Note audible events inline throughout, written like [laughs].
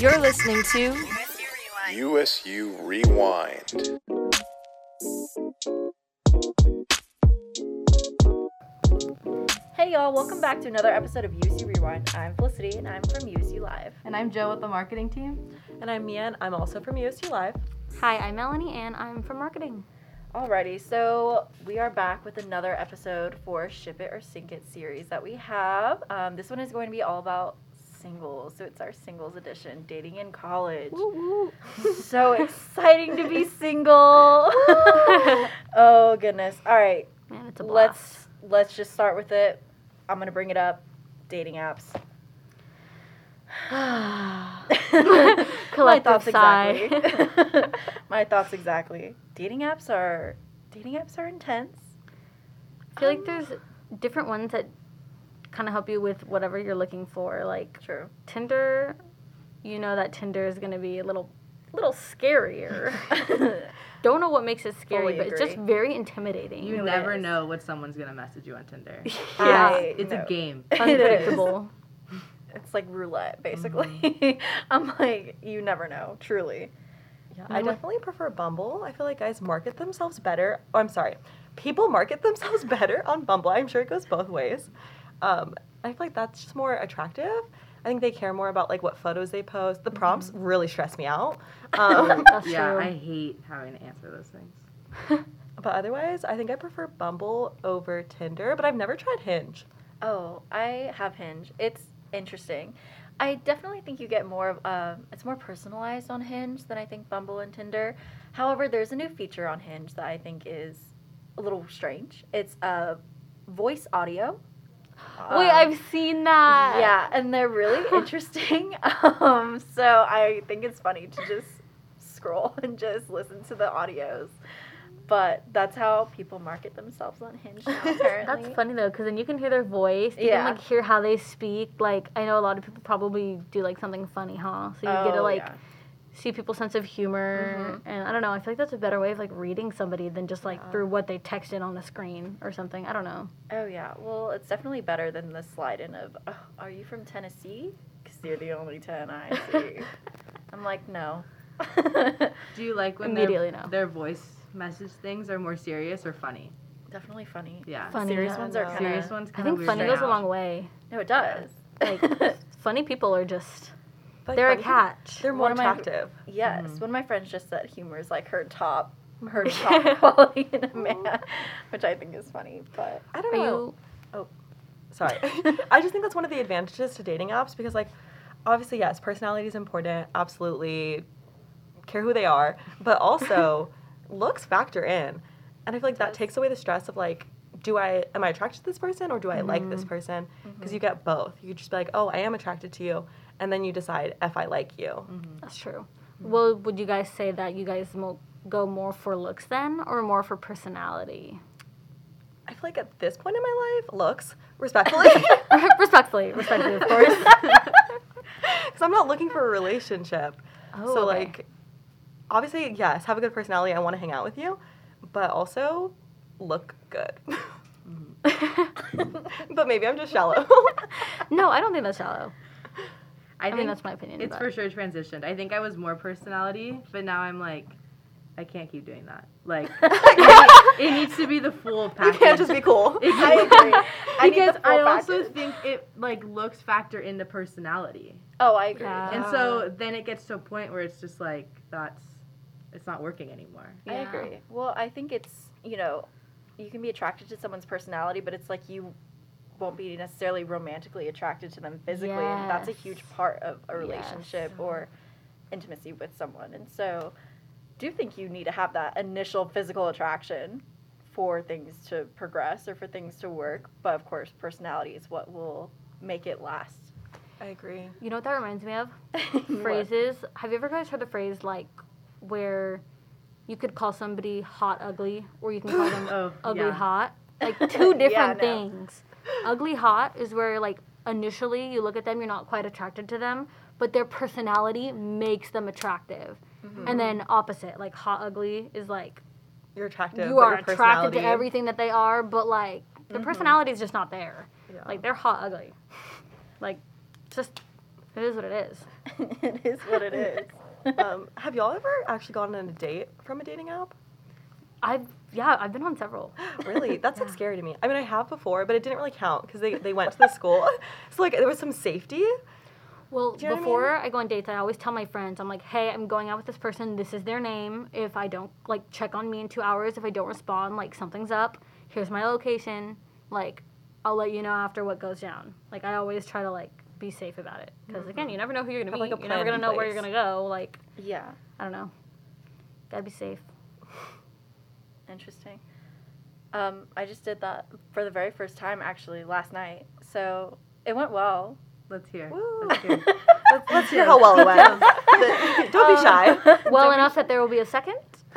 You're listening to USU Rewind. Hey y'all, welcome back to another episode of USU Rewind. I'm Felicity and I'm from USU Live. And I'm Joe with the marketing team. And I'm Mia, and I'm also from USU Live. Hi, I'm Melanie, and I'm from marketing. Alrighty, so we are back with another episode for Ship It or Sink It series that we have. Um, this one is going to be all about singles, so it's our singles edition, dating in college. [laughs] so exciting to be single. [laughs] oh goodness. All right, Man, it's a blast. let's let's just start with it. I'm gonna bring it up. Dating apps. [sighs] [laughs] My thoughts exactly. My thoughts exactly. Dating apps are dating apps are intense. I feel like um, there's different ones that kind of help you with whatever you're looking for. Like True. Tinder, you know that Tinder is going to be a little, little scarier. [laughs] Don't know what makes it scary, Fully but it's just very intimidating. You it never is. know what someone's gonna message you on Tinder. [laughs] Yeah. I it's know. a game. [laughs] It is. Unpredictable. It's like roulette, mm-hmm. basically. I'm like, you never know, truly. Yeah, I definitely prefer Bumble. I feel like guys market themselves better. Oh, I'm sorry. People market themselves better on Bumble. I'm sure it goes both ways. Um, I feel like that's just more attractive. I think they care more about like what photos they post. The prompts really stress me out. [laughs] Um, That's Yeah, true. I hate having to answer those things. [laughs] but otherwise, I think I prefer Bumble over Tinder. But I've never tried Hinge. Oh, I have Hinge. It's interesting. I definitely think you get more of um, it's more personalized on Hinge than I think Bumble and Tinder. However, there's a new feature on Hinge that I think is a little strange. It's uh, voice audio. Wait, Um, I've seen that. yeah, and they're really [laughs] interesting. [laughs] Um, so I think it's funny to just scroll [laughs] and just listen to the audios. But that's how people market themselves on Hinge now, apparently. That's funny though, because then you can hear their voice. You Yeah. can like hear how they speak. Like I know a lot of people probably do like something funny, huh? So you get to Oh, like yeah. See people's sense of humor, mm-hmm. and I don't know. I feel like that's a better way of like reading somebody than just like through what they texted on the screen or something. I don't know. Oh yeah, well, it's definitely better than the slide in of, oh, "Are you from Tennessee?" Because you're the only ten I see. [laughs] I'm like, no. [laughs] Do you like when Immediately their, no. their voice message things are more serious or funny? definitely funny. Yeah. Funny, Serious yeah, ones are no. kind Serious of. ones I think funny goes a long way. No, it does. Like [laughs] funny people are just But they're a funny- catch. They're more One of my- attractive. yes, Mm-hmm. one of my friends just said humor is like her top, her [laughs] top quality in a man, which I think is funny. But I don't Are know. you? Sorry. [laughs] I just think that's one of the advantages to dating apps because, like, obviously, yes, personality is important. Absolutely care who they are. But also, [laughs] looks factor in. And I feel like that takes away the stress of, like, do I, am I attracted to this person or do I like this person? Because you get both. You could just be like, oh, I am attracted to you. And then you decide if I like you. Mm-hmm. That's true. Well, would you guys say that you guys mo- go more for looks then, or more for personality? I feel like at this point in my life, looks, [laughs] respectfully. [laughs] respectfully, respectfully, of course. [laughs] Because I'm not looking for a relationship. Oh, so, okay. like, obviously, yes, have a good personality. I want to hang out with you. But also, look good. Mm-hmm. but maybe I'm just shallow. no, I don't think that's shallow. I, mean, think that's my opinion, It's but- for sure transitioned. I think I was more personality, but now I'm like, I can't keep doing that. Like, [laughs] it, it needs to be the full package. [laughs] you can't just be cool. [laughs] I agree. I need because I also package. think it like looks factor into personality, oh, I agree. Yeah. and so then it gets to a point where it's just like that's it's not working anymore. I agree. Well, I think it's, you know, you can be attracted to someone's personality, but it's like you won't be necessarily romantically attracted to them physically. And that's a huge part of a Yes. relationship or uh-huh. intimacy with someone. And so, do you think you need to have that initial physical attraction for things to progress or for things to work. But of course, personality is what will make it last. I agree. You know what that reminds me of? [laughs] Phrases. Have you ever guys heard the phrase like where you could call somebody hot ugly, or you can call them [laughs] Oh, ugly yeah. hot? Like [laughs] two different no. things. Ugly hot is where like initially you look at them, you're not quite attracted to them, but their personality makes them attractive. And then opposite, like hot ugly is like You're attractive. you are attracted to everything that they are, but like the personality is just not there. Yeah. Like they're hot ugly. Like just It is what it is. [laughs] it is what it is. [laughs] Um, have y'all ever actually gone on a date from a dating app? I've yeah, I've been on several. [gasps] Really? [laughs] That's like scary to me. I mean, I have before, but it didn't really count because they, they went to the school. [laughs] So like there was some safety. Well, you know what I before I, go on dates, I always tell my friends, I'm like, hey, I'm going out with this person. This is their name. If I don't like check on me in two hours, if I don't respond, like something's up. Here's my location. Like, I'll let you know after what goes down. Like, I always try to like be safe about it because again, mm-hmm. you never know who you're gonna meet. like, you're never gonna know where you're gonna go. Like, Yeah. I don't know. Gotta be safe. [laughs] Interesting. Um, I just did that for the very first time actually last night. So it went well. Let's hear. Woo. Let's hear. [laughs] Let's, let's hear how well it went. [laughs] Don't be shy. Well enough that there will be a second. [laughs]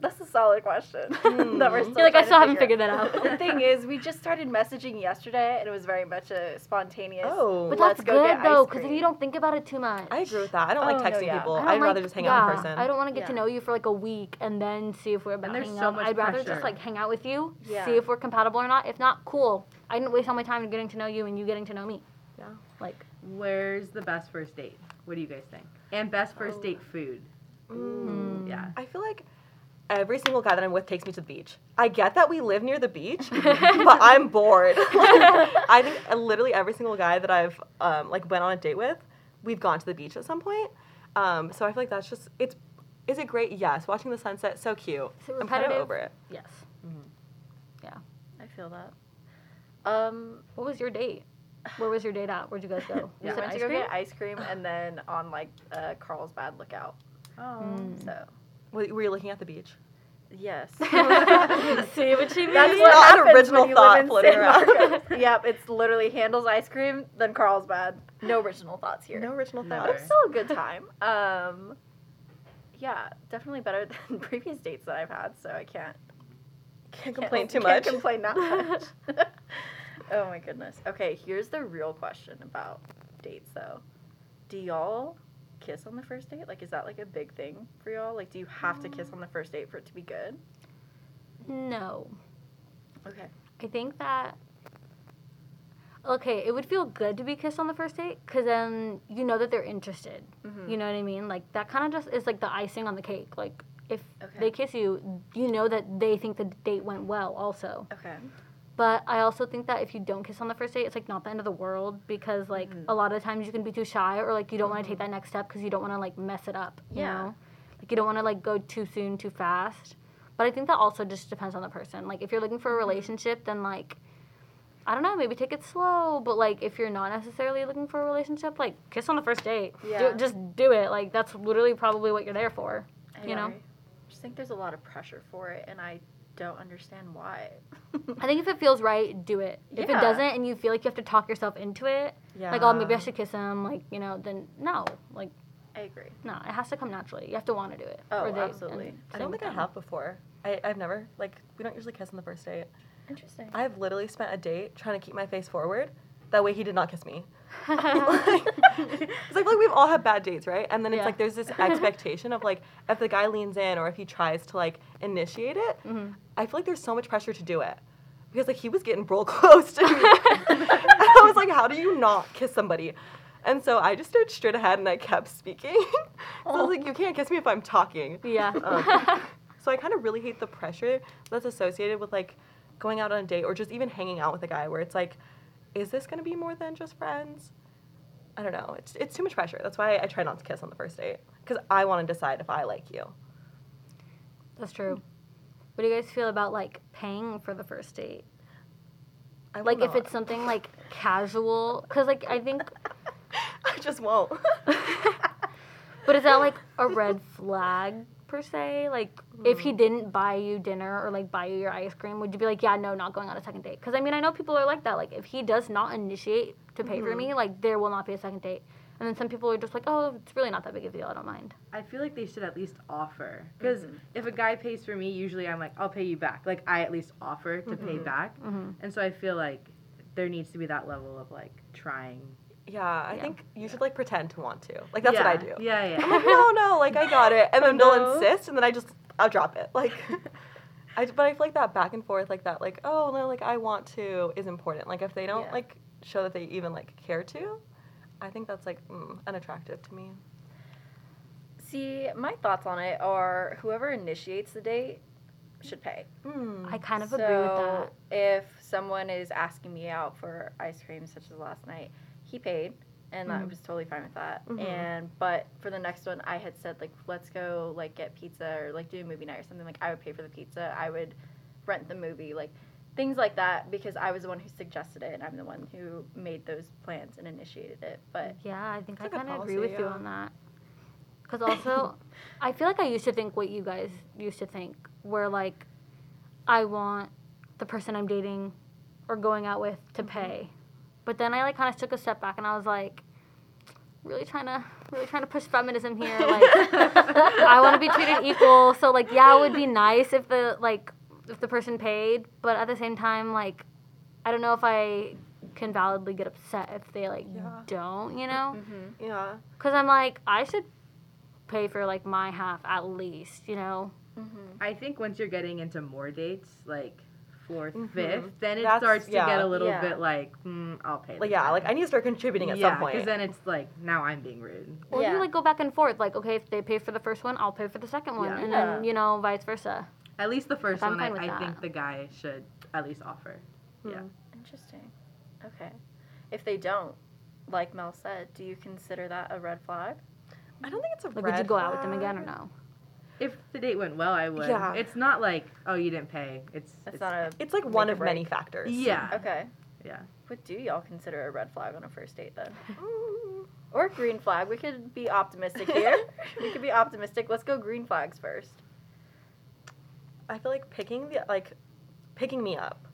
Hmm, that's a solid question. Hmm. [laughs] that we're still You're like, I still haven't figure figured that [laughs] out. the thing is, we just started messaging yesterday, and it was very much a spontaneous. Oh. But Let's that's go good though, because then cream. you don't think about it too much. I agree with that. I don't Oh, like no, texting yeah. people. I don't I'd like- rather just hang out in yeah, person. I don't want to get to know you for like a week and then see if we're about there's hanging so out. much I'd rather pressure. just like hang out with you, Yeah. see if we're compatible or not. If not, cool. I didn't waste all my time getting to know you and you getting to know me. Yeah. Like, Where's the best first date? What do you guys think? And best first Oh. date food. Mm. Yeah. I feel like every single guy that I'm with takes me to the beach. I get that we live near the beach, [laughs] but I'm bored. [laughs] I think literally every single guy that I've um, like went on a date with, we've gone to the beach at some point. Um, so I feel like that's just it's. Is it great? Yes. Watching the sunset, so cute. Is it I'm kind of over it. yes. Yeah, I feel that. Um, What was your date? Where was your date at? Where'd you guys go? we [laughs] Was it went to ice go cream? get ice cream, and then on like uh, Carlsbad Lookout. Oh. Mm. So Were were you looking at the beach? yes. [laughs] See what she means? That's Not what an happens original when you thought live in floating around. [laughs] Yep, it's literally Handel's ice cream, then Carlsbad. No original thoughts here. No original Never. but thoughts. it's still a good time. Um, yeah, definitely better [laughs] than previous dates that I've had. So I can't Can't complain can't, too can't complain that much. oh my goodness. Okay, here's the real question about dates, though. Do y'all kiss on the first date? Like, is that like a big thing for y'all? Like, do you have to kiss on the first date for it to be good? No. Okay. I think that. Okay, it would feel good to be kissed on the first date because then you know that they're interested. Mm-hmm. You know what I mean? Like that kind of just is like the icing on the cake. Like if Okay. they kiss you, you know that they think the date went well also. Okay. But I also think that if you don't kiss on the first date, it's like not the end of the world because like Mhm. a lot of times you can be too shy or like you don't want to take that next step because you don't want to like mess it up. You Yeah. know? Like you don't want to like go too soon, too fast. But I think that also just depends on the person. Like if you're looking for a relationship, then like I don't know, maybe take it slow. But like if you're not necessarily looking for a relationship, like kiss on the first date. Do- Yeah. just do it. Like that's literally probably what you're there for. I You know? agree. I just think there's a lot of pressure for it, and I don't understand why. I think if it feels right, do it. If Yeah. it doesn't and you feel like you have to talk yourself into it, Yeah. like oh maybe I should kiss him, like you know, then no, like I agree. no, it has to come naturally. You have to want to do it. Oh, they- absolutely. I don't think I have before. I, I've never like we don't usually kiss on the first date. Interesting. I've literally spent a date trying to keep my face forward. That way he did not kiss me. Because [laughs] I feel like [laughs] we've all had bad dates, right? And then it's Yeah. like there's this expectation of like if the guy leans in or if he tries to like initiate it, Mhm. I feel like there's so much pressure to do it. Because like he was getting real [laughs] close to me. I was like, how do you not kiss somebody? And so I just started straight ahead and I kept speaking. so I was like, you can't kiss me if I'm talking. yeah. Um, so I kind of really hate the pressure that's associated with like going out on a date or just even hanging out with a guy where it's like, is this gonna be more than just friends? I don't know. It's it's too much pressure. That's why I try not to kiss on the first date because I want to decide if I like you. That's true. What do you guys feel about like paying for the first date? I Like if it's something like casual, because like I think, [laughs] I just won't. [laughs] but is that like a red flag per se? Like if Hmm. he didn't buy you dinner or like buy you your ice cream, would you be like, yeah, no, not going on a second date? Because I mean, I know people are like that. Like if he does not initiate to pay Mm-hmm. for me, like there will not be a second date. And then some people are just like, oh, it's really not that big of a deal. I don't mind. I feel like they should at least offer. Because Mm-hmm. if a guy pays for me, usually I'm like, I'll pay you back. Like, I at least offer to pay back. Mhm. And so I feel like there needs to be that level of like trying. Yeah, I Yeah. think you should like pretend to want to. Like that's what I do. Yeah, yeah. I'm like, no, no, like I got it, and then they'll [laughs] No. insist, and then I just I'll drop it. Like, [laughs] I but I feel like that back and forth, like that, like oh no, like I want to is important. Like if they don't Yeah. like show that they even like care to, I think that's like mm, unattractive to me. See, my thoughts on it are whoever initiates the date should pay. Mm. I kind of agree with that. So if someone is asking me out for ice cream, such as last night, he paid, and I Mhm. was totally fine with that. Mhm. And but for the next one, I had said like, let's go like get pizza or like do a movie night or something. Like I would pay for the pizza. I would rent the movie, like things like that, because I was the one who suggested it, and I'm the one who made those plans and initiated it. But Yeah, I think It's I a good kind of agree policy, with you on that. Because also, [laughs] I feel like I used to think what you guys used to think, where like, I want the person I'm dating or going out with to pay, but then I like kind of took a step back and I was like, really trying to really trying to push feminism here. Like, I want to be treated equal. So like, yeah, it would be nice if the like if the person paid, but at the same time, like, I don't know if I can validly get upset if they like Yeah. don't, you know? Mm-hmm. Yeah. Because I'm like, I should pay for like my half at least, you know? Mm-hmm. I think once you're getting into more dates, like 4th Mhm. fifth, then it That's- starts to yeah. get a little Yeah. bit like, mm, I'll pay. Like this yeah, time." like I need to start contributing at yeah, some point. because then it's like now I'm being rude. Or Yeah. you like go back and forth. Like, okay, if they pay for the first one, I'll pay for the second one. Yeah. And Yeah. then, you know, vice versa. At least the first one, I, I think the guy should at least offer. Yeah. Interesting. Okay. If they don't, like Mel said, do you consider that a red flag? I don't think it's a Like, red would you go out with them again or no? If the date went well, I would. Yeah. It's not like, oh, you didn't pay. It's That's it's, not a. It's like one or of many factors. Yeah. Okay. Yeah. What do y'all consider a red flag on a first date then? [laughs] Or green flag? We could be optimistic [laughs] here. we could be optimistic. Let's go green flags first. I feel like picking the like picking me up.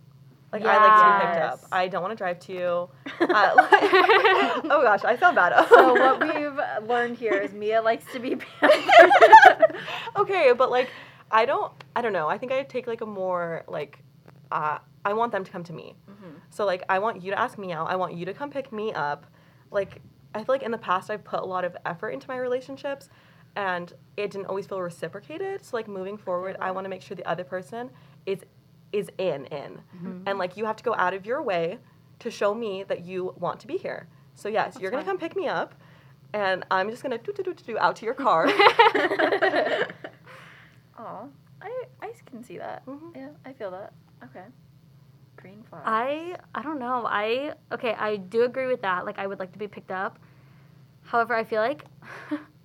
Like I like to be picked up. I don't want to drive to you. [laughs] Uh, like- [laughs] oh gosh, I feel bad. So [laughs] what we've learned here is Mia likes to be okay, but like I don't I don't know. I think I take like a more like uh, I want them to come to me. Mm-hmm. So like I want you to ask me out. I want you to come pick me up. Like I feel like in the past I've put a lot of effort into my relationships and it didn't always feel reciprocated. So like moving forward, I want to make sure the other person is is in in. And like you have to go out of your way to show me that you want to be here. So yes, you're going to come pick me up and I'm just going to do do do do out to your car. [laughs] [laughs] Aw, I I can see that. Mhm. Yeah, I feel that. Okay. Green flag. I I don't know. I okay, I do agree with that. Like I would like to be picked up. However, I feel like [laughs]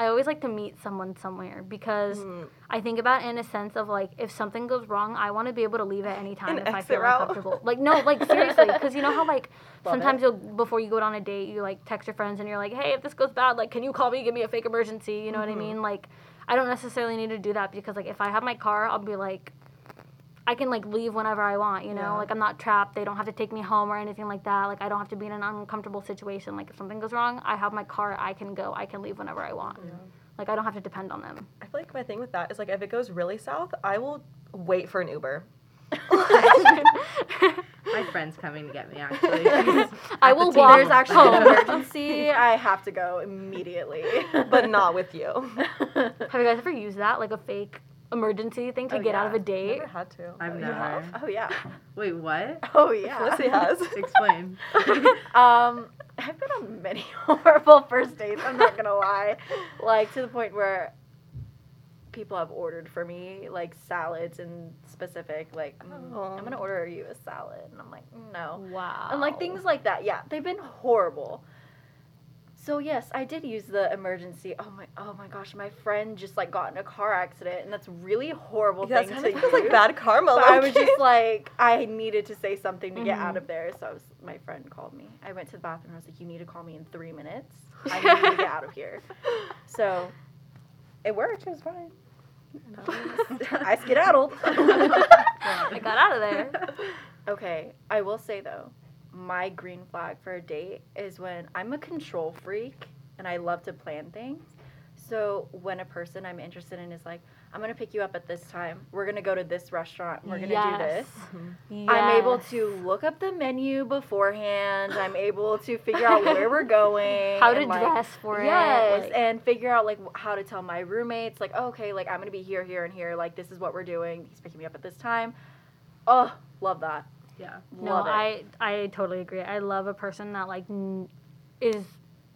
I always like to meet someone somewhere because Mm. I think about it in a sense of like if something goes wrong, I want to be able to leave at any time An if I feel route. uncomfortable. Like no, like seriously, [laughs] because you know how like Love sometimes it. you'll before you go on a date, you like text your friends and you're like, hey, if this goes bad, like can you call me, give me a fake emergency? You know what I mean? Like I don't necessarily need to do that because like if I have my car, I'll be like. I can like leave whenever I want, you know. Yeah. Like I'm not trapped. They don't have to take me home or anything like that. Like I don't have to be in an uncomfortable situation. Like if something goes wrong, I have my car. I can go. I can leave whenever I want. Like I don't have to depend on them. I feel like my thing with that is like if it goes really south, I will wait for an Uber. [laughs] My friend's coming to get me actually. [laughs] She's I will the walk There's table. actually an emergency. I have to go immediately. but not with you. [laughs] Have you guys ever used that, like a fake emergency thing to Oh, get out of a date? Never had to. I've Oh, you never. have? Oh yeah. Wait, what? [laughs] Oh yeah. Felicity has. [laughs] Explain. Um, I've been on many [laughs] horrible first dates. I'm not gonna lie, like to the point where people have ordered for me like salads and specific. Like, mm, Oh. I'm gonna order you a salad, and I'm like, "Mm, no, Wow. and like things like that. Yeah, they've been horrible. So yes, I did use the emergency. Oh my, oh my gosh, my friend just like got in a car accident, and that's a really horrible Yeah, thing to [laughs] feels like bad karma. But I was just like, I needed to say something to get out Mhm. of there. So I was, my friend called me. I went to the bathroom. I was like, you need to call me in three minutes. I need to get out of here. [laughs] So it worked. It was fine. I [laughs] skedaddled. I got out of there. okay, I will say though, my green flag for a date is when I'm a control freak and I love to plan things. So when a person I'm interested in is like, I'm gonna pick you up at this time. We're gonna go to this restaurant. We're gonna do this. I'm able to look up the menu beforehand. I'm able to figure out where we're [laughs] going. how to like, dress for yes, it. like- and figure out like how to tell my roommates like, oh, okay, like I'm gonna be here, here, and here. Like this is what we're doing. He's picking me up at this time. Oh, love that. Yeah. no, Love it. I I totally agree. I love a person that like n- is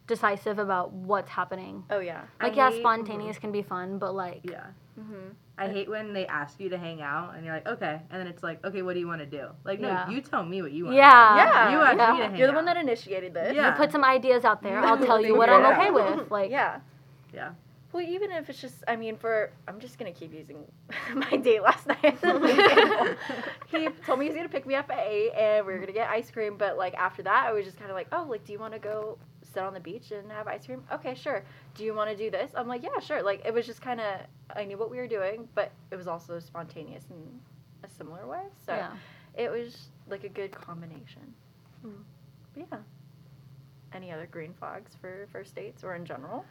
decisive about what's happening. Oh yeah. I Like yeah, hate- spontaneous can be fun, but like Yeah. Mm-hmm. I hate when they ask you to hang out and you're like, okay, and then it's like, okay, what do you want to do? Like, no, Yeah. you tell me what you want. Yeah. Yeah. You asked Yeah. me to hang You're the out. one that initiated this. Yeah. you put some ideas out there. I'll [laughs] tell you what I'm okay with. Like yeah. Yeah. Well, even if it's just, I mean, for I'm just gonna keep using [laughs] my date last night. as an example. he told me he was gonna pick me up at eight, and we were gonna get ice cream. But like after that, I was just kind of like, oh, like, do you want to go sit on the beach and have ice cream? Okay, sure. Do you want to do this? I'm like, yeah, sure. Like it was just kind of, I knew what we were doing, but it was also spontaneous in a similar way. So yeah. it was like a good combination. Hmm. But yeah. Any other green flags for first dates or in general?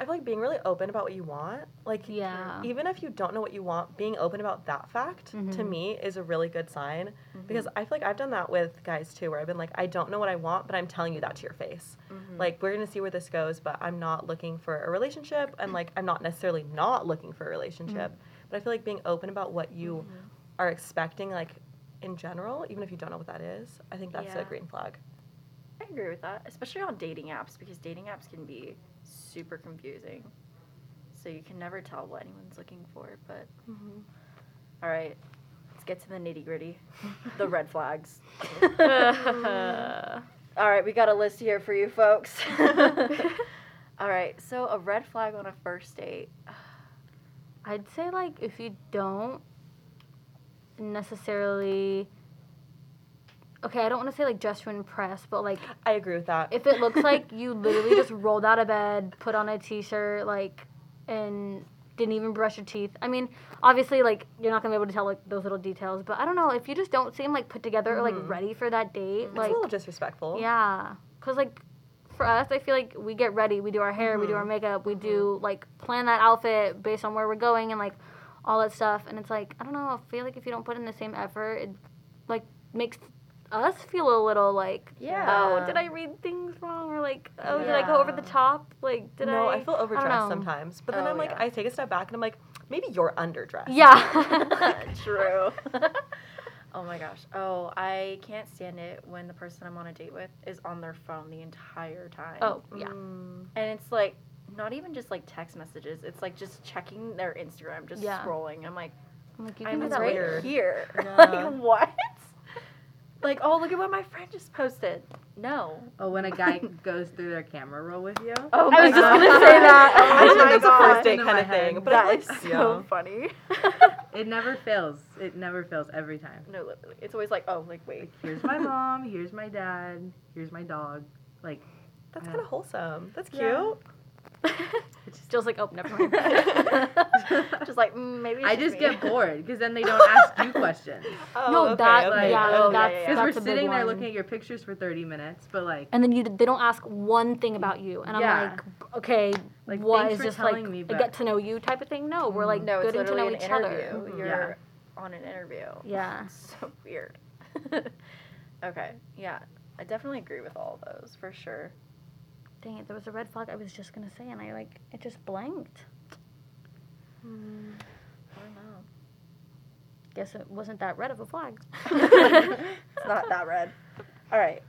I feel like being really open about what you want, like Yeah. even if you don't know what you want, being open about that fact to Mhm. me is a really good sign Mm-hmm. because I feel like I've done that with guys too, where I've been like, I don't know what I want, but I'm telling you that to your face. Mm-hmm. Like we're gonna see where this goes, but I'm not looking for a relationship, and like I'm not necessarily not looking for a relationship, but I feel like being open about what you are expecting, like in general, even if you don't know what that is, I think that's Yeah. a green flag. I agree with that, especially on dating apps because dating apps can be super confusing. So you can never tell what anyone's looking for. But mm-hmm. all right, let's get to the nitty gritty, [laughs] the red flags. [laughs] [laughs] all right, we got a list here for you folks. all right, so a red flag on a first date. I'd say like if you don't necessarily okay, I don't want to say like just to impress, but like I agree with that. if it looks like [laughs] you literally just rolled out of bed, put on a t-shirt, like, and didn't even brush your teeth. I mean, obviously, like you're not gonna be able to tell like those little details, but I don't know if you just don't seem like put together or like ready for that date, it's like a little disrespectful. yeah, cause like for us, I feel like we get ready, we do our hair, we do our Mm-hmm. makeup, we do like plan that outfit based on where we're going and like all that stuff, and it's like I don't know, I feel like if you don't put in the same effort, it like makes us feel a little like Yeah. oh did I read things wrong or like oh did I go over the top like did no, I No I feel know. overdressed sometimes. But then Oh, I'm like, yeah. I take a step back and I'm like, maybe you're underdressed. yeah [laughs] [laughs] True. [laughs] oh my gosh. Oh, I can't stand it when the person I'm on a date with is on their phone the entire time. oh yeah Mm, And it's like not even just like text messages. It's like just checking their Instagram, just Yeah. scrolling. I'm like, I'm like you can I'm do that right later weird. here. Yeah. like what? Like, oh, look at what my friend just posted. No. Oh, when a guy [laughs] goes through their camera roll with you. Oh I was just gonna say that. [laughs] Oh I think my that's a God. first date kind my of thing. But I That feel so yeah. funny. It never fails. It never fails every time. no, literally. It's always like, oh, like, wait. Like, here's my mom, here's my dad, here's my dog. Like, That's Yeah. kind of wholesome. That's cute. Yeah. Jill's like oh never mind [laughs] just like, mm, maybe I just me. get bored because then they don't ask you [laughs] questions. Oh, no okay, that okay. yeah Oh, yeah, that's, yeah, yeah. Because we're a sitting there one. looking at your pictures for 30 minutes, but like, and then you they don't ask one thing about you and i'm Yeah. like okay Like, what thanks is this like telling me, a get to know you type of thing no we're like No, getting to know an each interview. other You're Yeah. on an interview. yeah It's [laughs] so weird. okay, yeah, I definitely agree with all of those for sure. Dang it there was a red flag i was just gonna say and i like it just blanked Mm. I don't know. guess it wasn't that red of a flag [laughs] [laughs] it's not that red. All right.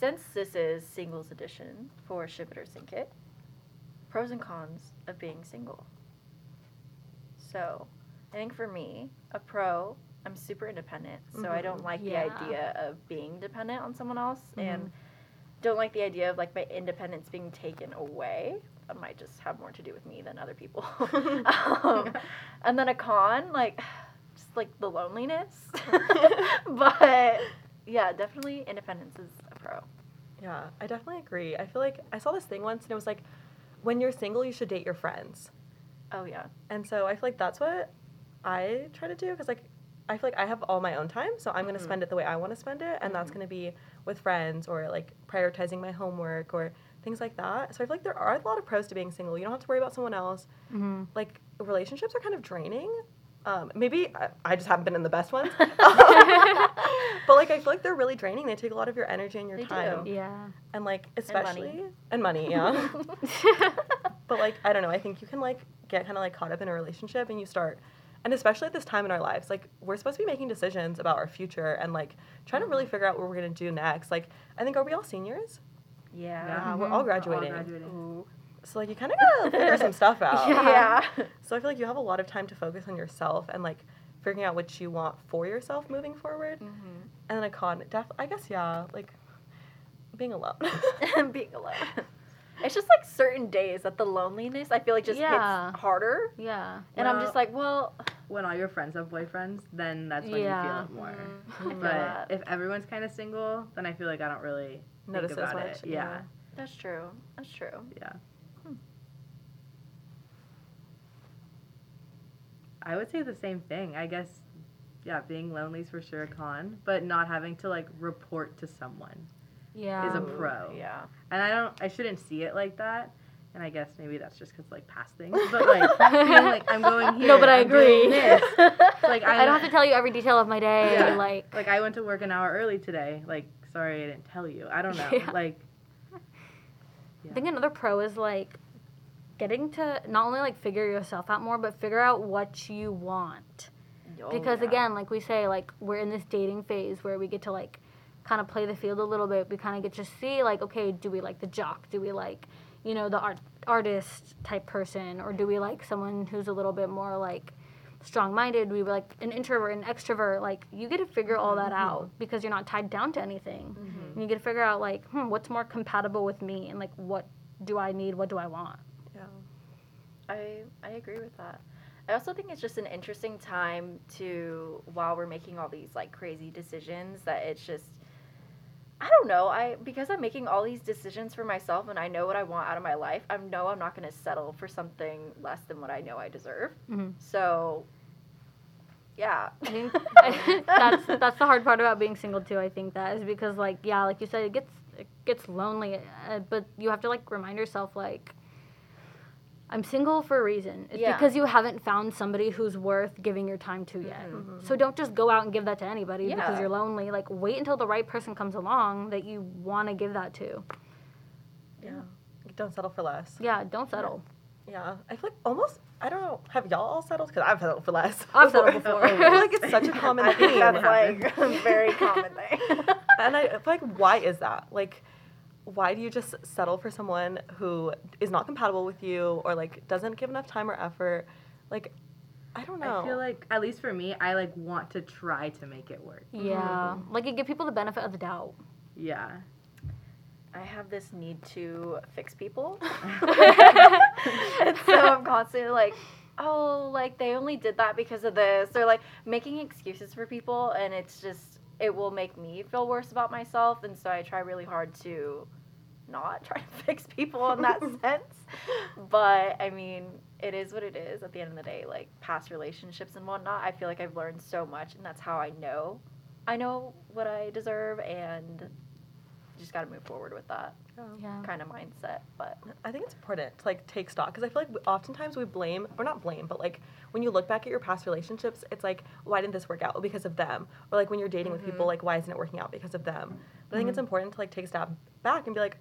Since this is singles edition for Ship It or Sink It, pros and cons of being single. So, I think for me, a pro, I'm super independent, so I don't like Yeah. the idea of being dependent on someone else, Mhm. and don't like the idea of like my independence being taken away. That might just have more to do with me than other people. [laughs] um, [laughs] and then a con, like [sighs] just like the loneliness. [laughs] but yeah, definitely independence is a pro. Yeah, I definitely agree. I feel like I saw this thing once and it was like, when you're single, you should date your friends. Oh yeah. And so I feel like that's what I try to do because like I feel like I have all my own time, so I'm gonna Mhm. spend it the way I want to spend it, and that's Mhm. gonna be with friends or like prioritizing my homework or things like that. So I feel like there are a lot of pros to being single. You don't have to worry about someone else. mm-hmm. Like relationships are kind of draining. Um, maybe I, I just haven't been in the best ones, [laughs] [laughs] but like I feel like they're really draining. They take a lot of your energy and your They do. time, yeah and like especially money. especially and money, yeah. [laughs] but like I don't know, I think you can like get kind of like caught up in a relationship and you start and especially at this time in our lives, like we're supposed to be making decisions about our future and like trying to really figure out what we're gonna do next. Like I think are we all seniors? Yeah. Yeah, we're all graduating. graduating. So like you kind of gotta figure some stuff [laughs] out. Yeah. So I feel like you have a lot of time to focus on yourself and like figuring out what you want for yourself moving forward. Mm-hmm. And then a con, def- I guess yeah, like being alone. and [laughs] [laughs] being alone. It's just like certain days that the loneliness I feel like just Yeah. hits harder, Yeah. and I'm just like, well, When all your friends have boyfriends, then that's when Yeah. you feel it more. Mm-hmm. I feel But that. if everyone's kind of single, then I feel like I don't really Notice think as about much, it. Yeah, that's true. That's true. yeah. Hmm. I would say the same thing. I guess, yeah, being lonely is for sure a con, but not having to like report to someone Yeah. is a pro. Yeah. And I don't, I shouldn't see it like that. And I guess maybe that's just because like past things, but like, being [laughs] like I'm going here. No, but I I'm agree. [laughs] Like I, I don't have to tell you every detail of my day. Yeah. Like, Like I went to work an hour early today. Like sorry I didn't tell you. I don't know. [laughs] Yeah. Like I think another pro is like getting to not only like figure yourself out more, but figure out what you want. Oh, because yeah. again, like we say, like we're in this dating phase where we get to like kind of play the field a little bit. We kind of get to see like, okay, do we like the jock? Do we like, you know, the art artist type person, or do we like someone who's a little bit more like strong-minded? We like an introvert, an extrovert. Like you get to figure all that out because you're not tied down to anything. And you get to figure out like, hmm, what's more compatible with me, and like what do I need? What do I want? yeah. I I agree with that. I also think it's just an interesting time to while we're making all these like crazy decisions that it's just I don't know. I because I'm making all these decisions for myself and I know what I want out of my life. I know I'm not going to settle for something less than what I know I deserve. Mhm. So yeah. I think [laughs] that's that's the hard part about being single too. I think that is because like yeah, like you said, it gets it gets lonely, uh, but you have to like remind yourself like I'm single for a reason. It's Yeah. because you haven't found somebody who's worth giving your time to yet. Mm-hmm. So don't just go out and give that to anybody because you're lonely. Like wait until the right person comes along that you want to give that to. Yeah. Don't settle for less. Yeah, don't settle. Yeah. I feel like almost, I don't know, have y'all all settled? Because I've settled for less. I've settled before. [laughs] I feel like it's such a [laughs] common thing. that's like [laughs] a very common thing. and I feel like, why is that? Like, why do you just settle for someone who is not compatible with you or like doesn't give enough time or effort? Like, I don't know. I feel like at least for me, I like want to try to make it work. Yeah, mm-hmm. like you give people the benefit of the doubt. Yeah. I have this need to fix people. [laughs] [laughs] and so I'm [laughs] constantly like, oh, like they only did that because of this. Or like making excuses for people. And it's just, it will make me feel worse about myself. And so I try really hard to not try to [laughs] fix people in that [laughs] sense. But I mean, it is what it is at the end of the day. Like past relationships and whatnot, I feel like I've learned so much. And that's how I know. I know what I deserve and just got to move forward with that Yeah. kind of mindset. But I think it's important to like take stock because I feel like oftentimes we blame, or not blame, but like when you look back at your past relationships, it's like, why didn't this work out? Well, because of them. Or like when you're dating with mm-hmm. people, like, why isn't it working out? Because of them. But I think it's mm-hmm. important to like take a step back and be like,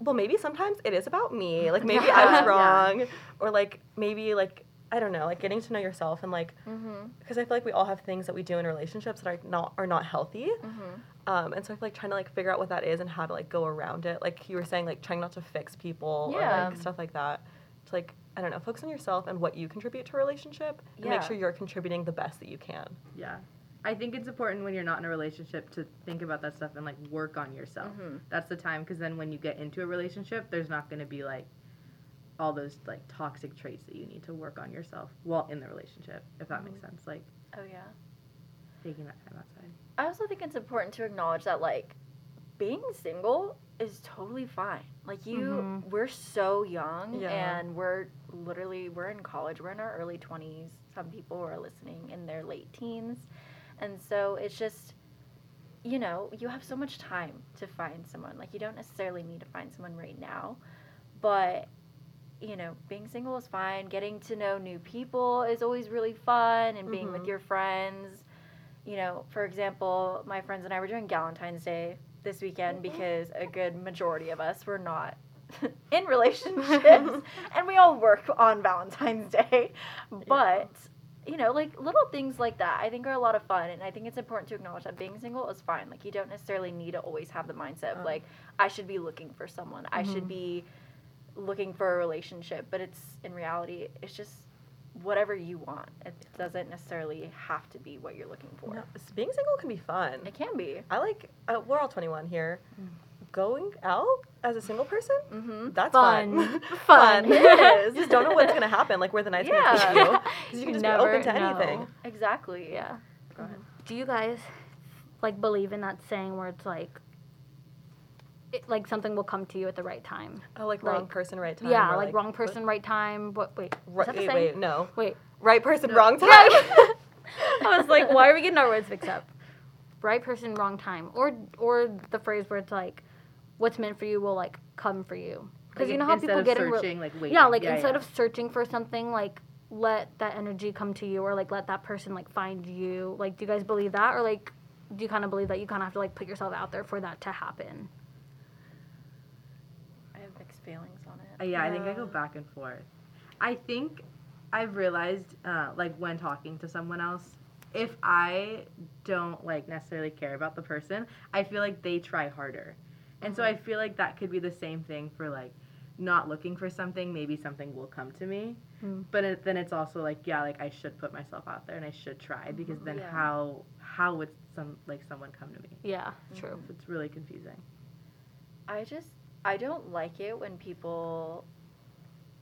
well, maybe sometimes it is about me. [laughs] Like maybe I was Yeah. wrong, or like maybe like I don't know, like getting to know yourself and like mm-hmm. because I feel like we all have things that we do in relationships that are not are not healthy. Mm-hmm. Um, and so I feel like trying to like figure out what that is and how to like go around it. Like you were saying, like trying not to fix people Yeah. or like stuff like that. To like I don't know, focus on yourself and what you contribute to a relationship, and make sure you're contributing the best that you can. Yeah. I think it's important when you're not in a relationship to think about that stuff and like work on yourself. Mhm. That's the time because then when you get into a relationship, there's not going to be like all those like toxic traits that you need to work on yourself while in the relationship, if that makes sense. Like Oh yeah. taking that time outside. I also think it's important to acknowledge that like being single is totally fine. Like you, Mhm. we're so young, Yeah. and we're literally we're in college. We're in our early twenties. Some people are listening in their late teens, and so it's just. You know, you have so much time to find someone. Like, you don't necessarily need to find someone right now. But you know, being single is fine. Getting to know new people is always really fun, and being with Mhm. your friends. You know, for example, my friends and I were doing Valentine's Day this weekend because a good majority of us were not [laughs] [laughs] in relationships, [laughs] and we all work on Valentine's Day. But you know, like little things like that, I think are a lot of fun, and I think it's important to acknowledge that being single is fine. Like you don't necessarily need to always have the mindset of Um. like I should be looking for someone, I should be looking for a relationship, but it's in reality, it's just whatever you want. It doesn't necessarily have to be what you're looking for. No, being single can be fun. It can be. I like. Uh, we're all 21 here. Going out as a single person, Mm-hmm. that's Fun. fun. [laughs] [laughs] Fun. It It is. Just don't know what's gonna happen, like where the night's Yeah. gonna take you. 'Cause you can just Never be open to know. anything. Exactly. Yeah. Go ahead. Do you guys like believe in that saying where it's like, it, like something will come to you at the right time? Oh, like wrong Like- person, right time. yeah, or, like, wrong person, right time. What? Wait. Is Right, that the wait, wait, no. Wait. Right person, wrong [laughs] time. I was like, why are we getting our words mixed up? Right person, wrong time, or or the phrase where it's like, what's meant for you will like come for you. Because Like, you know how people of get in. re- like waiting. yeah, like yeah, instead yeah. of searching for something, like let that energy come to you, or like let that person like find you. Like, do you guys believe that, or like, do you kind of believe that you kind of have to like put yourself out there for that to happen? I have mixed feelings on it. Uh, yeah, I think I go back and forth. I think I've realized, uh, like when talking to someone else, if I don't like necessarily care about the person, I feel like they try harder, and so I feel like that could be the same thing for like not looking for something. Maybe something will come to me, Mm. but it, then it's also like yeah, like I should put myself out there and I should try because then Yeah. how how would some like someone come to me? Yeah, true. So it's really confusing. I just I don't like it when people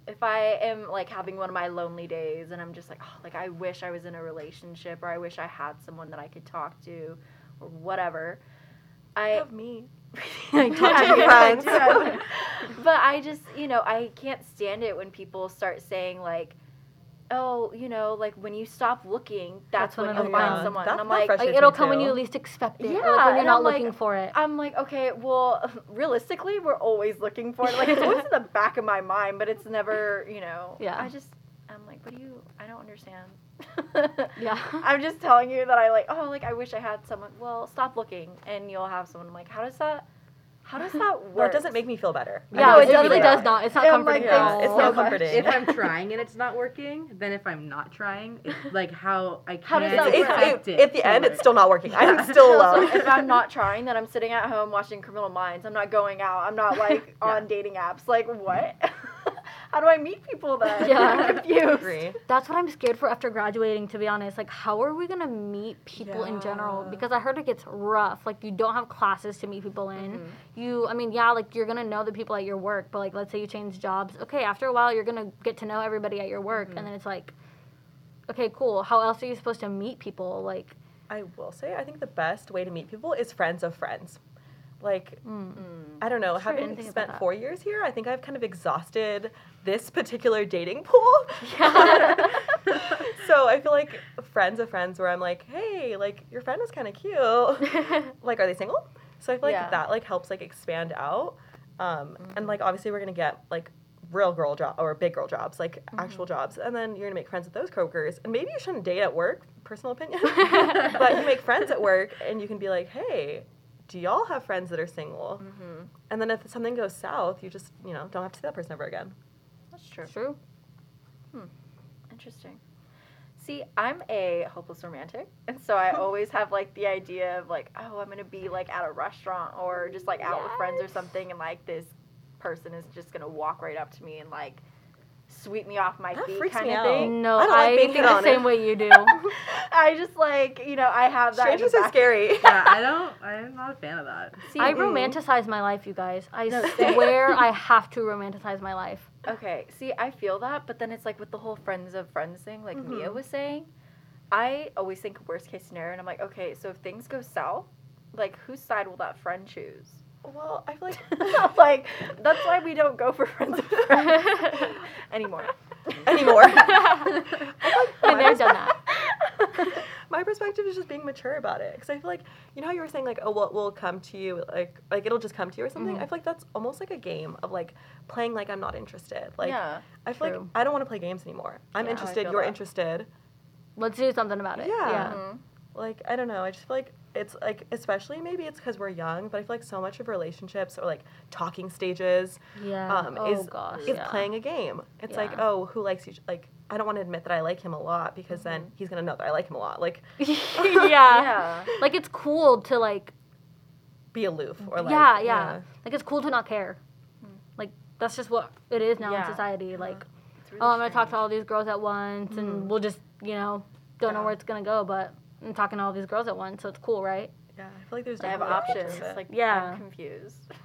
if I am like having one of my lonely days and I'm just like oh like I wish I was in a relationship or I wish I had someone that I could talk to or whatever. I Have me. [laughs] I Talk to do, your I friends. but I just, you know, I can't stand it when people start saying like, "Oh, you know, like when you stop looking, that's, That's when when you'll find come. someone." That- and I'm like, Like it'll come when you least expect it. Yeah, like, when you're not I'm like- looking for it. I'm like, okay, well, [laughs] realistically, we're always looking for it. Like it's always [laughs] in the back of my mind, but it's never, you know. Yeah. I just, I'm like, what do you? I don't understand. [laughs] Yeah. I'm just telling you that I like. Oh, like I wish I had someone. Well, stop looking, and you'll have someone. I'm like, how does that? How does that work? Well, it doesn't make me feel better. I Yeah, know it it's really easier. does not. It's not Yeah, I'm like, comforting at all. It's so not [laughs] much. comforting. if I'm trying and it's not working, then if I'm not trying, it's [laughs] like how I can't How does It's, that it's, work? it, it at the end, work. it's still not working. I'm Yeah. still No, so alone. if I'm not [laughs] trying, then I'm sitting at home watching Criminal Minds. I'm not going out. I'm not like Yeah. on dating apps. Like what? How do I meet people then? [laughs] [laughs] Yeah. I'm confused. agree. That's what I'm scared for after graduating, to be honest. Like, how are we gonna meet people in general? Because I heard it gets rough. Like, you don't have classes to meet people in. Mm-hmm. You, I mean, yeah, like you're gonna know the people at your work, but like, let's say you change jobs. Okay, after a while, you're gonna get to know everybody at your work, and mm-hmm. then it's like, okay, cool. How else are you supposed to meet people? Like, I will say, I think the best way to meet people is friends of friends. Like, I don't know, Sure, having spent four years here, I think I've kind of exhausted this particular dating pool. Yeah. [laughs] so I feel like friends of friends where I'm like, hey, like your friend is kind of cute. [laughs] like, are they single? So I feel like Yeah. that like helps like expand out. Um, And like obviously we're gonna get like real girl job or big girl jobs, like actual jobs, and then you're gonna make friends with those coworkers. And maybe you shouldn't date at work, personal opinion, [laughs] but you make friends at work, and you can be like, hey. Do y'all have friends that are single? Mm-hmm. And then if something goes south, you just, you know, don't have to see that person ever again. That's true. true. Interesting. See, I'm a hopeless romantic, and so I [laughs] always have like the idea of like, oh, I'm gonna be like at a restaurant or just like out with friends or something, and like this person is just gonna walk right up to me and like sweep me off my That feet kind of out. thing. No, I I, don't like being think hit the on. same way you do. [laughs] I just like you know I have that. in the Strangers are scary. [laughs] yeah, I don't. I'm not a fan of that. See, I mm, romanticize my life, you guys. I No, swear I have to romanticize my life. Okay, see, I feel that, but then it's like with the whole friends of friends thing, like Mia Mhm. was saying. I always think worst case scenario, and I'm like, okay, so if things go south, like whose side will that friend choose? Well, I feel like [laughs] [laughs] like that's why we don't go for friends of friends [laughs] anymore. anymore. I've never done that. My perspective is just being mature about it, because I feel like you know how you were saying like, oh, what will come to you, like, like it'll just come to you or something. Mm-hmm. I feel like that's almost like a game of like playing like I'm not interested. Like, yeah, I feel like. I don't want to play games anymore. I'm Yeah, interested. You're that. interested. Let's do something about it. Yeah. Yeah. Mhm. Like I don't know. I just feel like it's like especially maybe it's because we're young, but I feel like so much of relationships or like talking stages Yeah. um, oh is gosh. is yeah. playing a game. It's like oh, who likes you? like I don't want to admit that I like him a lot because then mm-hmm. he's gonna know that I like him a lot. Like, [laughs] yeah. [laughs] Yeah. Like it's cool to like be aloof or like, yeah, yeah, Like it's cool to not care. Mm. Like that's just what it is now Yeah. in society. Like, really oh, I'm gonna talk to all these girls at once, and mm. we'll just, you know, don't know where it's gonna go, but I'm talking to all these girls at once, so it's cool, right? Yeah, I feel like there's They have definitely options. of. Like, Yeah. I'm confused. [laughs]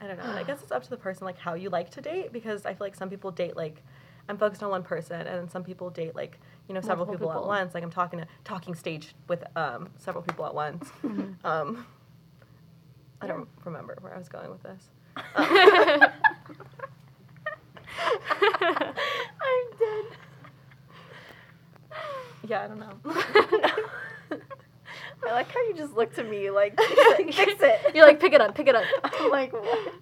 I don't know. I guess it's up to the person like how you like to date because I feel like some people date like I'm focused on one person and then some people date like, you know, several people, people. at once. Like I'm talking to talking stage with um several people at once. [laughs] Um I don't remember where I was going with this. I'm [laughs] Yeah, I don't know. [laughs] I like how you just looked at me like, [laughs] fix it. Fix it. [laughs] You're like, pick it up, pick it up. I'm like, what?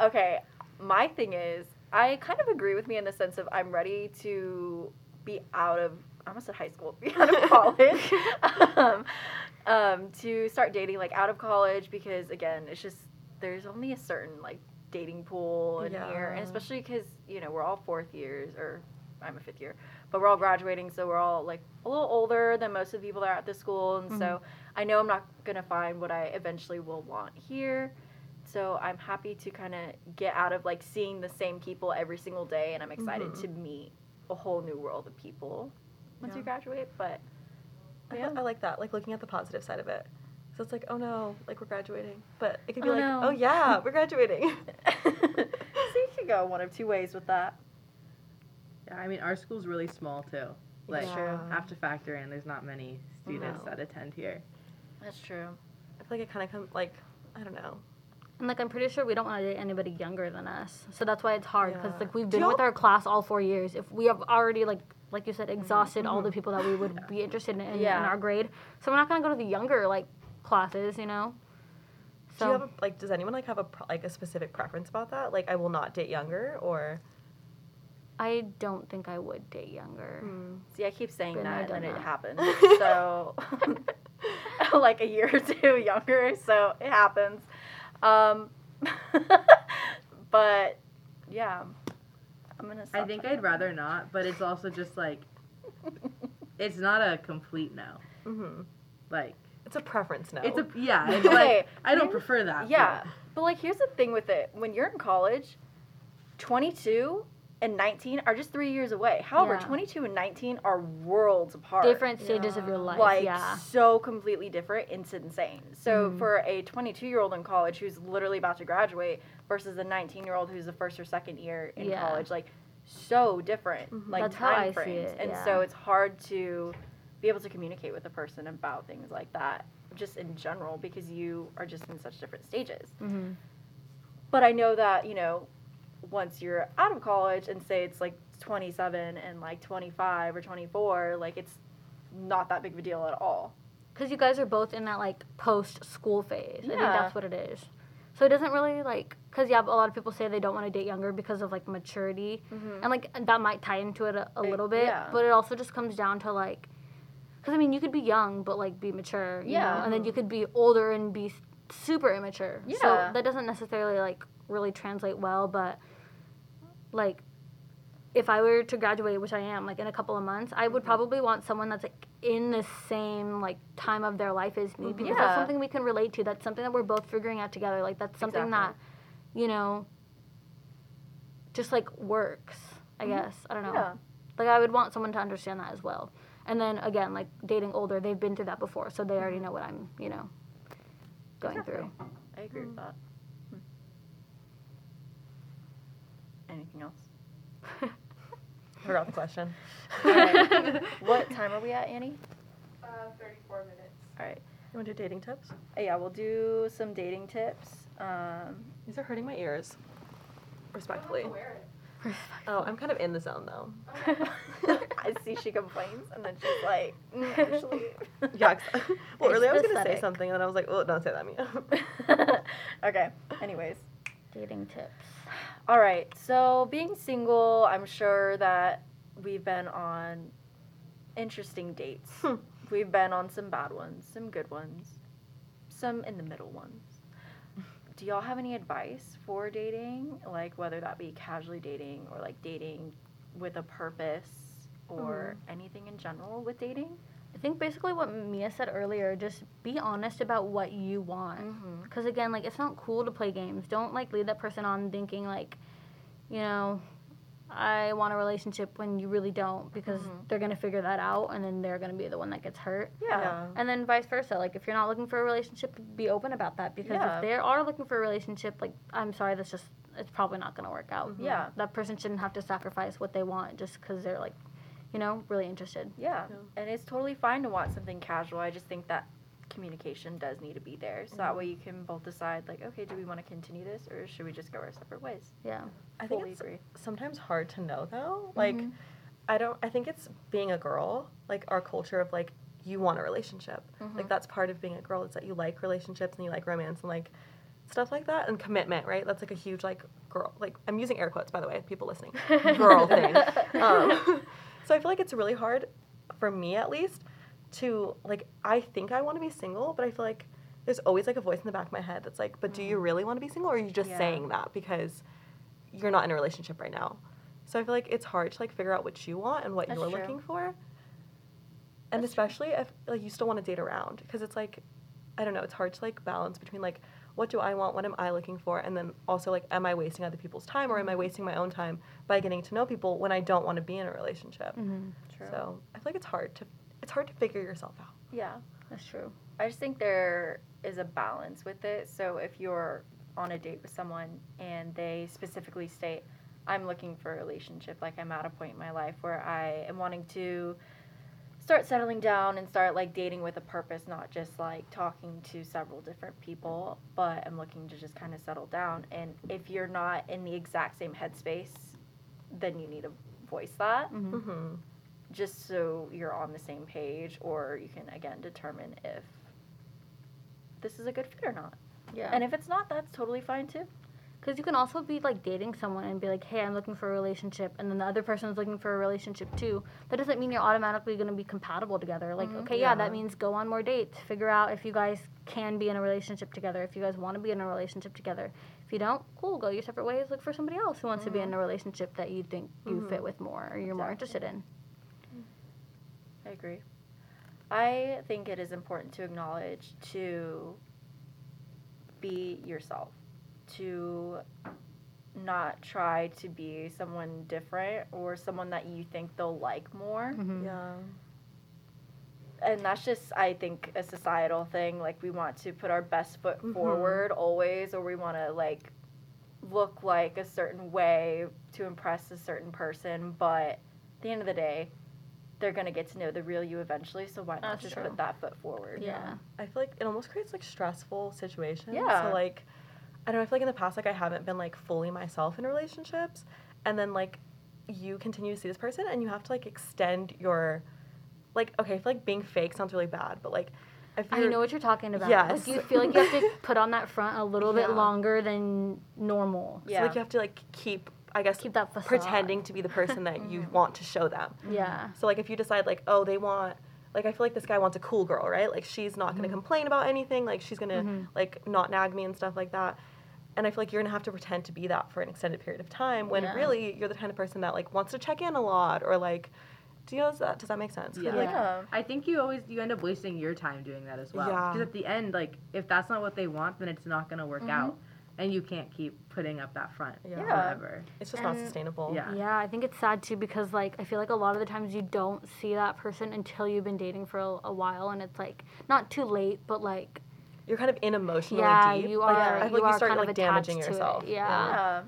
Okay, my thing is, I kind of agree with me in the sense of I'm ready to be out of, I almost said high school, be out of college, um, um, to start dating like out of college because again, it's just there's only a certain like dating pool in here, and especially because you know we're all fourth years or I'm a fifth year, but we're all graduating, so we're all like a little older than most of the people that are at the school, and so mm-hmm. I know I'm not gonna find what I eventually will want here. So I'm happy to kind of get out of like seeing the same people every single day, and I'm excited mm-hmm. to meet a whole new world of people once Yeah. you graduate. But I, Yeah. I like that, like looking at the positive side of it. So it's like, oh no, like we're graduating. But it could be Oh, like, no. oh yeah, we're graduating. [laughs] so you could go one of two ways with that. Yeah, I mean, our school's really small too. Like, Yeah. have to factor in there's not many students No. that attend here. That's true. I feel like it kind of come like, I don't know. And like, I'm pretty sure we don't want to date anybody younger than us, so that's why it's hard because Yeah. like we've been with our class all four years. If we have already like like you said Mm-hmm. exhausted all the people that we would [laughs] be interested in, in Yeah. our grade, so we're not gonna go to the younger like classes, you know. Do you have a, like? Does anyone like have a like a specific preference about that? Like, I will not date younger, or I don't think I would date younger. See, I keep saying Been that, and then done it happens. [laughs] so, [laughs] like a year or two [laughs] younger, so it happens. Um, but yeah, I'm gonna. Say I think I'd rather not, but it's also just like, it's not a complete no. mm-hmm. Like, it's a preference. No, it's a, yeah, it's Okay, like, I don't prefer that. Yeah, but like here's the thing with it: when you're in college, 22 and 19 are just three years away. However, Yeah. 22 and 19 are worlds apart. Different stages of your life. like yeah. so completely different. It's insane. So Mhm. for a 22 year old in college who's literally about to graduate versus a 19 year old who's the first or second year in Yeah. college, like so different, like That's how I time see frames, it, and yeah. so it's hard to be able to communicate with a person about things like that, just in general, because you are just in such different stages. hmm But I know that, you know, once you're out of college and say it's like 27 and like 25 or 24, like it's not that big of a deal at all. Because you guys are both in that like post school phase. Yeah. I think that's what it is. So it doesn't really like, because yeah, a lot of people say they don't want to date younger because of like maturity. Mm-hmm. And like that might tie into it a, a It- little bit. yeah. But it also just comes down to like, because I mean, you could be young but like be mature. You Yeah. Know? And then you could be older and be super immature. Yeah. So that doesn't necessarily like really translate well, but like if I were to graduate, which I am, like in a couple of months, I Mm-hmm. would probably want someone that's like in the same like time of their life as me because Yeah. that's something we can relate to. That's something that we're both figuring out together. Like that's something Exactly. that, you know, just like works. I guess I don't know. Mm-hmm. Yeah. Like I would want someone to understand that as well. And then again, like dating older, they've been through that before, so they already know what I'm, you know, going through. I agree with that. Hmm. Anything else? [laughs] forgot the question. Alright. [laughs] what time are we at, Annie? Uh, 34 minutes. All right. You want to do dating tips? Uh, Yeah, we'll do some dating tips. Um, These are hurting my ears. Respectfully. Oh, I'm kind of in the zone though. [laughs] I see she complains, and then she's like, mm, actually. Yeah. 'cause- well, It's earlier I was gonna say something, and then I was like, oh, don't say that, Mia. okay. Anyways. Dating tips. All right. So being single, I'm sure that we've been on interesting dates. Hmm. We've been on some bad ones, some good ones, some in the middle ones. Do y'all have any advice for dating? Like whether that be casually dating or like dating with a purpose or anything in general with dating. I think basically what Mia said earlier, just be honest about what you want. Mm-hmm. Because again, like it's not cool to play games. Don't like lead that person on thinking like, you know, I want a relationship when you really don't because Mhm. they're gonna figure that out and then they're gonna be the one that gets hurt. Yeah. And then vice versa. Like if you're not looking for a relationship, be open about that because Yeah. if they are looking for a relationship, like I'm sorry, that's just it's probably not gonna work out. Yeah. That person shouldn't have to sacrifice what they want just because they're like, you know, really interested. Yeah. Yeah. And it's totally fine to want something casual. I just think that communication does need to be there. So that way you can both decide like, okay, do we want to continue this or should we just go our separate ways? Yeah. I think Fully it's agree. sometimes hard to know though. Like, Mhm. I don't. I think it's being a girl. Like our culture of like you want a relationship. Like that's part of being a girl. It's that you like relationships and you like romance and like stuff like that and commitment. Right. That's like a huge like girl. Like I'm using air quotes by the way, people listening. [laughs] girl thing. [laughs] Um, so I feel like it's really hard for me at least to like. I think I want to be single, but I feel like there's always like a voice in the back of my head that's like, but do you mm-hmm. really want to be single or are you just Yeah. saying that because you're not in a relationship right now? So I feel like it's hard to like figure out what you want and what That's you're true. looking for. And That's true. especially if like you still want to date around because it's like I don't know, it's hard to like balance between like what do I want, what am I looking for, and then also like am I wasting other people's time or am I wasting my own time by getting to know people when I don't want to be in a relationship? Mm-hmm. True. So I feel like it's hard to it's hard to figure yourself out. Yeah. That's true. I just think there is a balance with it. So if you're on a date with someone and they specifically state, I'm looking for a relationship, like I'm at a point in my life where I am wanting to start settling down and start like dating with a purpose, not just like talking to several different people, but I'm looking to just kind of settle down. And if you're not in the exact same headspace, then you need to voice that Mm-hmm. Mm-hmm. just so you're on the same page or you can again determine if this is a good fit or not. Yeah. And if it's not, that's totally fine too. Because you can also be like dating someone and be like, hey, I'm looking for a relationship. And then the other person is looking for a relationship too. That doesn't mean you're automatically going to be compatible together. Like, okay, yeah. Yeah. that mm-hmm. means go on more dates. Figure out if you guys can be in a relationship together, if you guys want to be in a relationship together. If you don't, cool, go your separate ways. Look for somebody else who wants to be in mm-hmm. a relationship that you think you mm-hmm. fit with more or you're more interested in. I agree. I think it is important to acknowledge to be yourself, to not try to be someone different or someone that you think they'll like more. Mm-hmm. Yeah. and that's just i think a societal thing like we want to put our best foot Mhm. forward always or we want to like look like a certain way to impress a certain person but at the end of the day they're going to get to know the real you eventually so why not That's just true. put that foot forward Yeah. I feel like it almost creates like stressful situations. Yeah. So like, I don't know. I feel like in the past, like I haven't been like fully myself in relationships, and then like you continue to see this person, and you have to like extend your, like okay, I feel like being fake sounds really bad, but like, if I you're, know what you're talking about. Yes. Like you feel like you have to [laughs] put on that front a little bit longer than normal. so yeah like you have to like keep, I guess, Keep that facade. pretending to be the person that you want to show them. Yeah. So like if you decide like oh they want like I feel like this guy wants a cool girl right like she's not Mm-hmm. gonna complain about anything like she's gonna like not nag me and stuff like that and I feel like you're gonna have to pretend to be that for an extended period of time when Yeah. really you're the kind of person that like wants to check in a lot or like do you know does that does that make sense? Yeah. like, yeah I think you always you end up wasting your time doing that as well. Yeah. Because at the end, like if that's not what they want, then it's not gonna work Mhm. out, and you can't keep putting up that front Yeah. forever. it's just not sustainable Yeah. Yeah, I think it's sad too because like I feel like a lot of the times you don't see that person until you've been dating for a, a while and it's like not too late, but like you're kind of in emotionally yeah, deep you like, are I feel you like are you start kind like of damaging attached to yourself It. Yeah, yeah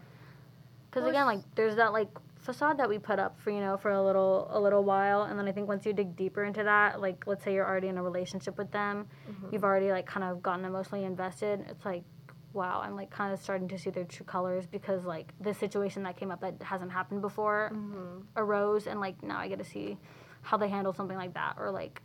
because Well, again, like there's that like facade that we put up for you know for a little a little while, and then I think once you dig deeper into that, like let's say you're already in a relationship with them, mm-hmm. you've already like kind of gotten emotionally invested. It's like wow, I'm like kind of starting to see their true colors because like this situation that came up that hasn't happened before mm-hmm. arose, and like now I get to see how they handle something like that, or like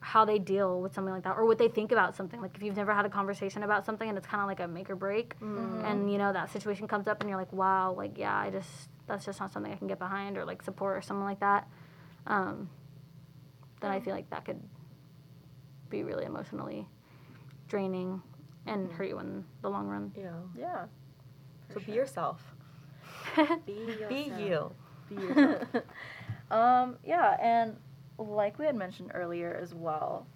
how they deal with something like that, or what they think about something. Like if you've never had a conversation about something and it's kind of like a make or break, and you know that situation comes up and you're like, wow, like yeah, I just that's just not something I can get behind or like support or something like that. Um, then I feel like that could be really emotionally draining and hurt you in the long run. yeah yeah so be yourself [laughs] be, be you Be yourself. [laughs] um, yeah, and like we had mentioned earlier as well,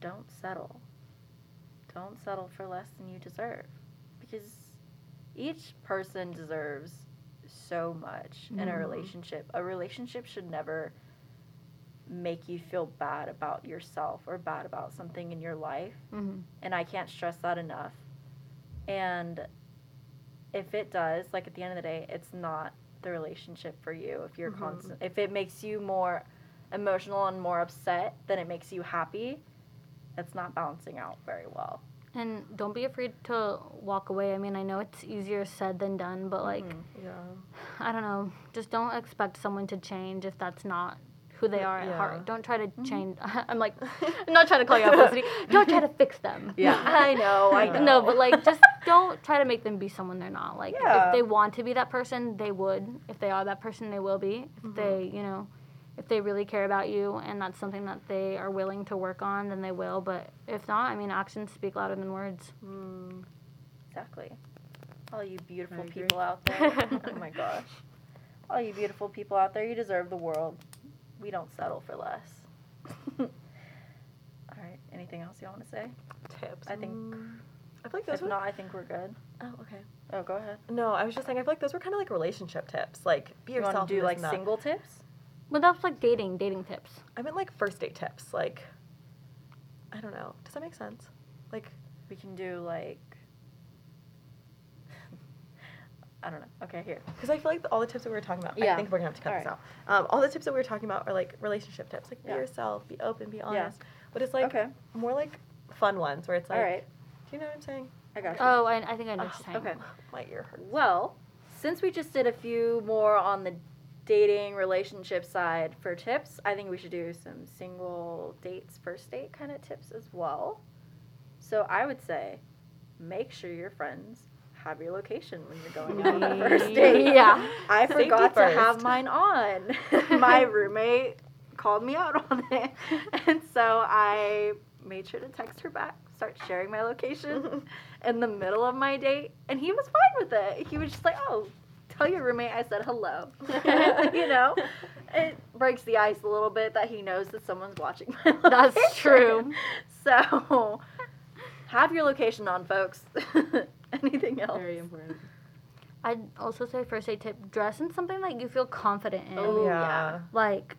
don't settle. Don't settle for less than you deserve. Because each person deserves so much in a Mhm. relationship. A relationship should never make you feel bad about yourself or bad about something in your life hmm and I can't stress that enough. And if it does, like at the end of the day, it's not the relationship for you. If you're Mhm. constant, if it makes you more emotional and more upset than it makes you happy, it's not balancing out very well. And don't be afraid to walk away. I mean, I know it's easier said than done, but like, Mhm. Yeah. I don't know. Just don't expect someone to change if that's not who they are at Yeah. heart. Don't try to change. [laughs] I'm like, I'm [laughs] not trying to call you out, [laughs] Felicity. Don't try to fix them. Yeah, I know, I know. No, but like, just don't try to make them be someone they're not. Like, Yeah. if they want to be that person, they would. If they are that person, they will be. If they, you know, if they really care about you and that's something that they are willing to work on, then they will. But if not, I mean, actions speak louder than words. Mm. Exactly. All you beautiful people out there. [laughs] oh my gosh. All you beautiful people out there, you deserve the world. We don't settle for less. [laughs] All right. Anything else y'all want to say? Tips. I think- Mm. I feel like those If were. not, I think we're good. Oh, okay. Oh, go ahead. No, I was just saying. I feel like those were kind of like relationship tips. Like be You yourself. do like and single tips? But that's like dating, dating tips. I meant like first date tips. Like, I don't know. Does that make sense? Like, We can do like. [laughs] I don't know. Okay, here. because I feel like all the tips that we were talking about. Yeah. I think we're gonna have to cut All this right. out. Um, all the tips that we were talking about are like relationship tips. Like be yourself, be open, be honest. Yeah. honest. But it's like okay. more like fun ones where it's like, All right. do you know what I'm saying? I got you. Oh, I, I think I know Oh, what you're saying. okay. My ear hurts. Well, since we just did a few more on the dating relationship side for tips, I think we should do some single dates, first date kind of tips as well. So I would say make sure your friends have your location when you're going on the first [laughs] date. Yeah. I forgot to have mine on. [laughs] My roommate called me out on it. [laughs] And so I made sure to text her back, start sharing my location in the middle of my date. And he was fine with it. He was just like, oh, tell your roommate I said hello. [laughs] [laughs] you know? It breaks the ice a little bit that he knows that someone's watching my. [laughs] That's true. So have your location on, folks. Anything else? Very important. I'd also say first aid tip: dress in something that you feel confident in. Oh, yeah. yeah. Like,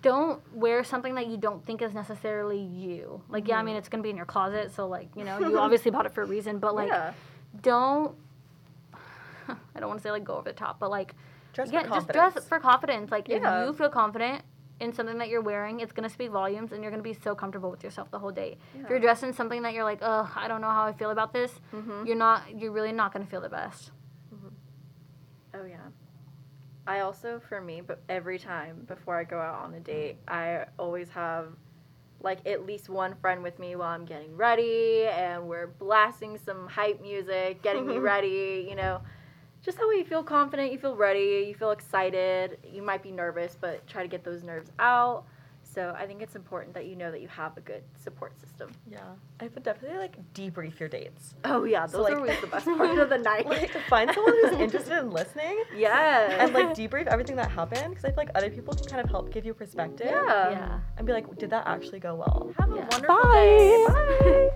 don't wear something that you don't think is necessarily you. Like, yeah, I Mm-hmm. mean, it's gonna be in your closet, so like, you know, you obviously bought it for a reason. But like, yeah. don't. [laughs] I don't want to say like go over the top, but like, Dress yeah, just dress for confidence. Like, Yeah. if you feel confident in something that you're wearing, it's gonna speak volumes, and you're gonna be so comfortable with yourself the whole date. If you're Yeah. dressed in something that you're like, oh, I don't know how I feel about this, Mhm. you're not. You're really not gonna feel the best. Oh yeah. I also, for me, but every time before I go out on a date, I always have like at least one friend with me while I'm getting ready, and we're blasting some hype music, getting me [laughs] ready. You know, just that way you feel confident, you feel ready, you feel excited. You might be nervous, but try to get those nerves out. So I think it's important that you know that you have a good support system. Yeah, I would definitely like debrief your dates. Oh yeah, So, those like- are always the best part of the [laughs] night. Like find someone who's [laughs] interested in listening Yeah. and like debrief everything that happened because I feel like other people can kind of help give you perspective. yeah. yeah. And be like, did that actually go well? Have a Yeah. wonderful Bye. day. Bye.